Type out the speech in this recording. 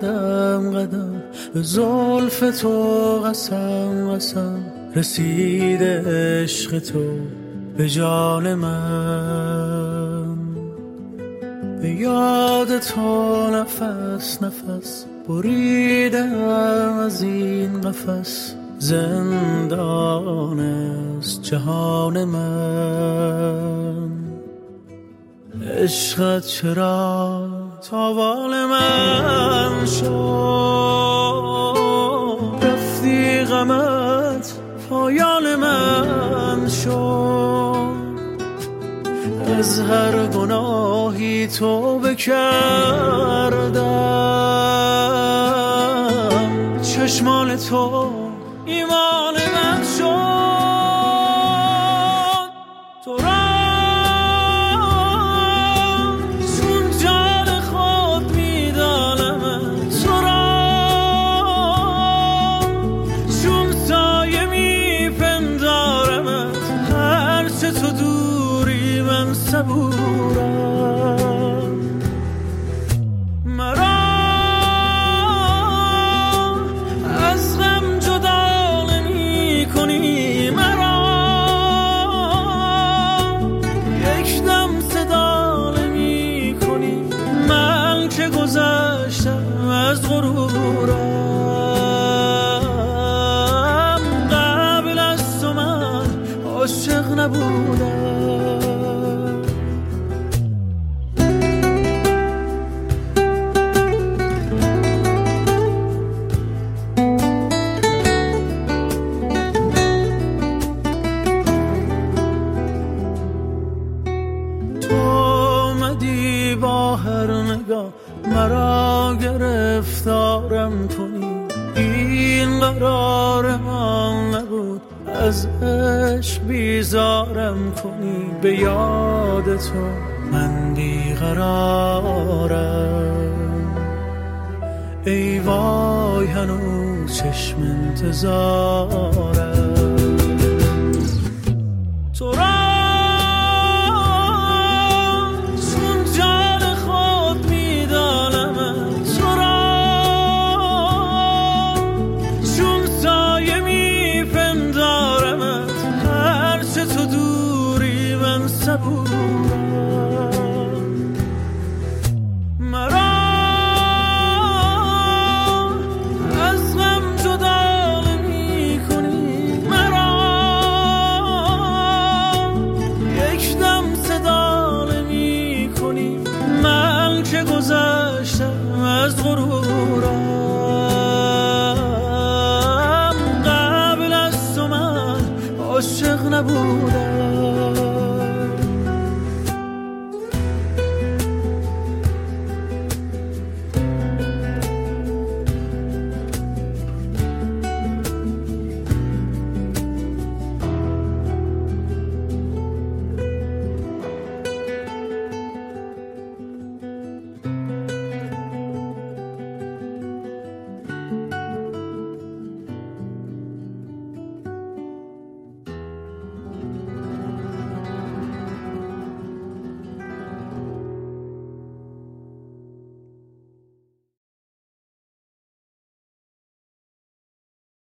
قدم قدم به زلف تو قسم قسم رسیده عشق تو به جان من. به یاد تو نفس نفس بریدم از این قفس زندان است جهان من. عشقت چرا تاوان من شد. رفتی غمت پایان من شد. از هر گناهی تو بکردم. چشمان تو ایمان صبورم. مرا از غم جدا نمی کنی مرا یک دم صدا نمی کنی من که گذشتم از غرورم تو آمدی با هر نگاه مرا گرفتارم کنی. این قرار من نبود از عشق بیزارم کنی. به یاد تو من بیقرارم. ای وای هنوز چشم انتظارم. من صبورم مرا از غم جدا نمی کنی مرا یک دم صدا نمی کنی من که گذشتم از غرورم. قبل از تو من عاشق نبودم.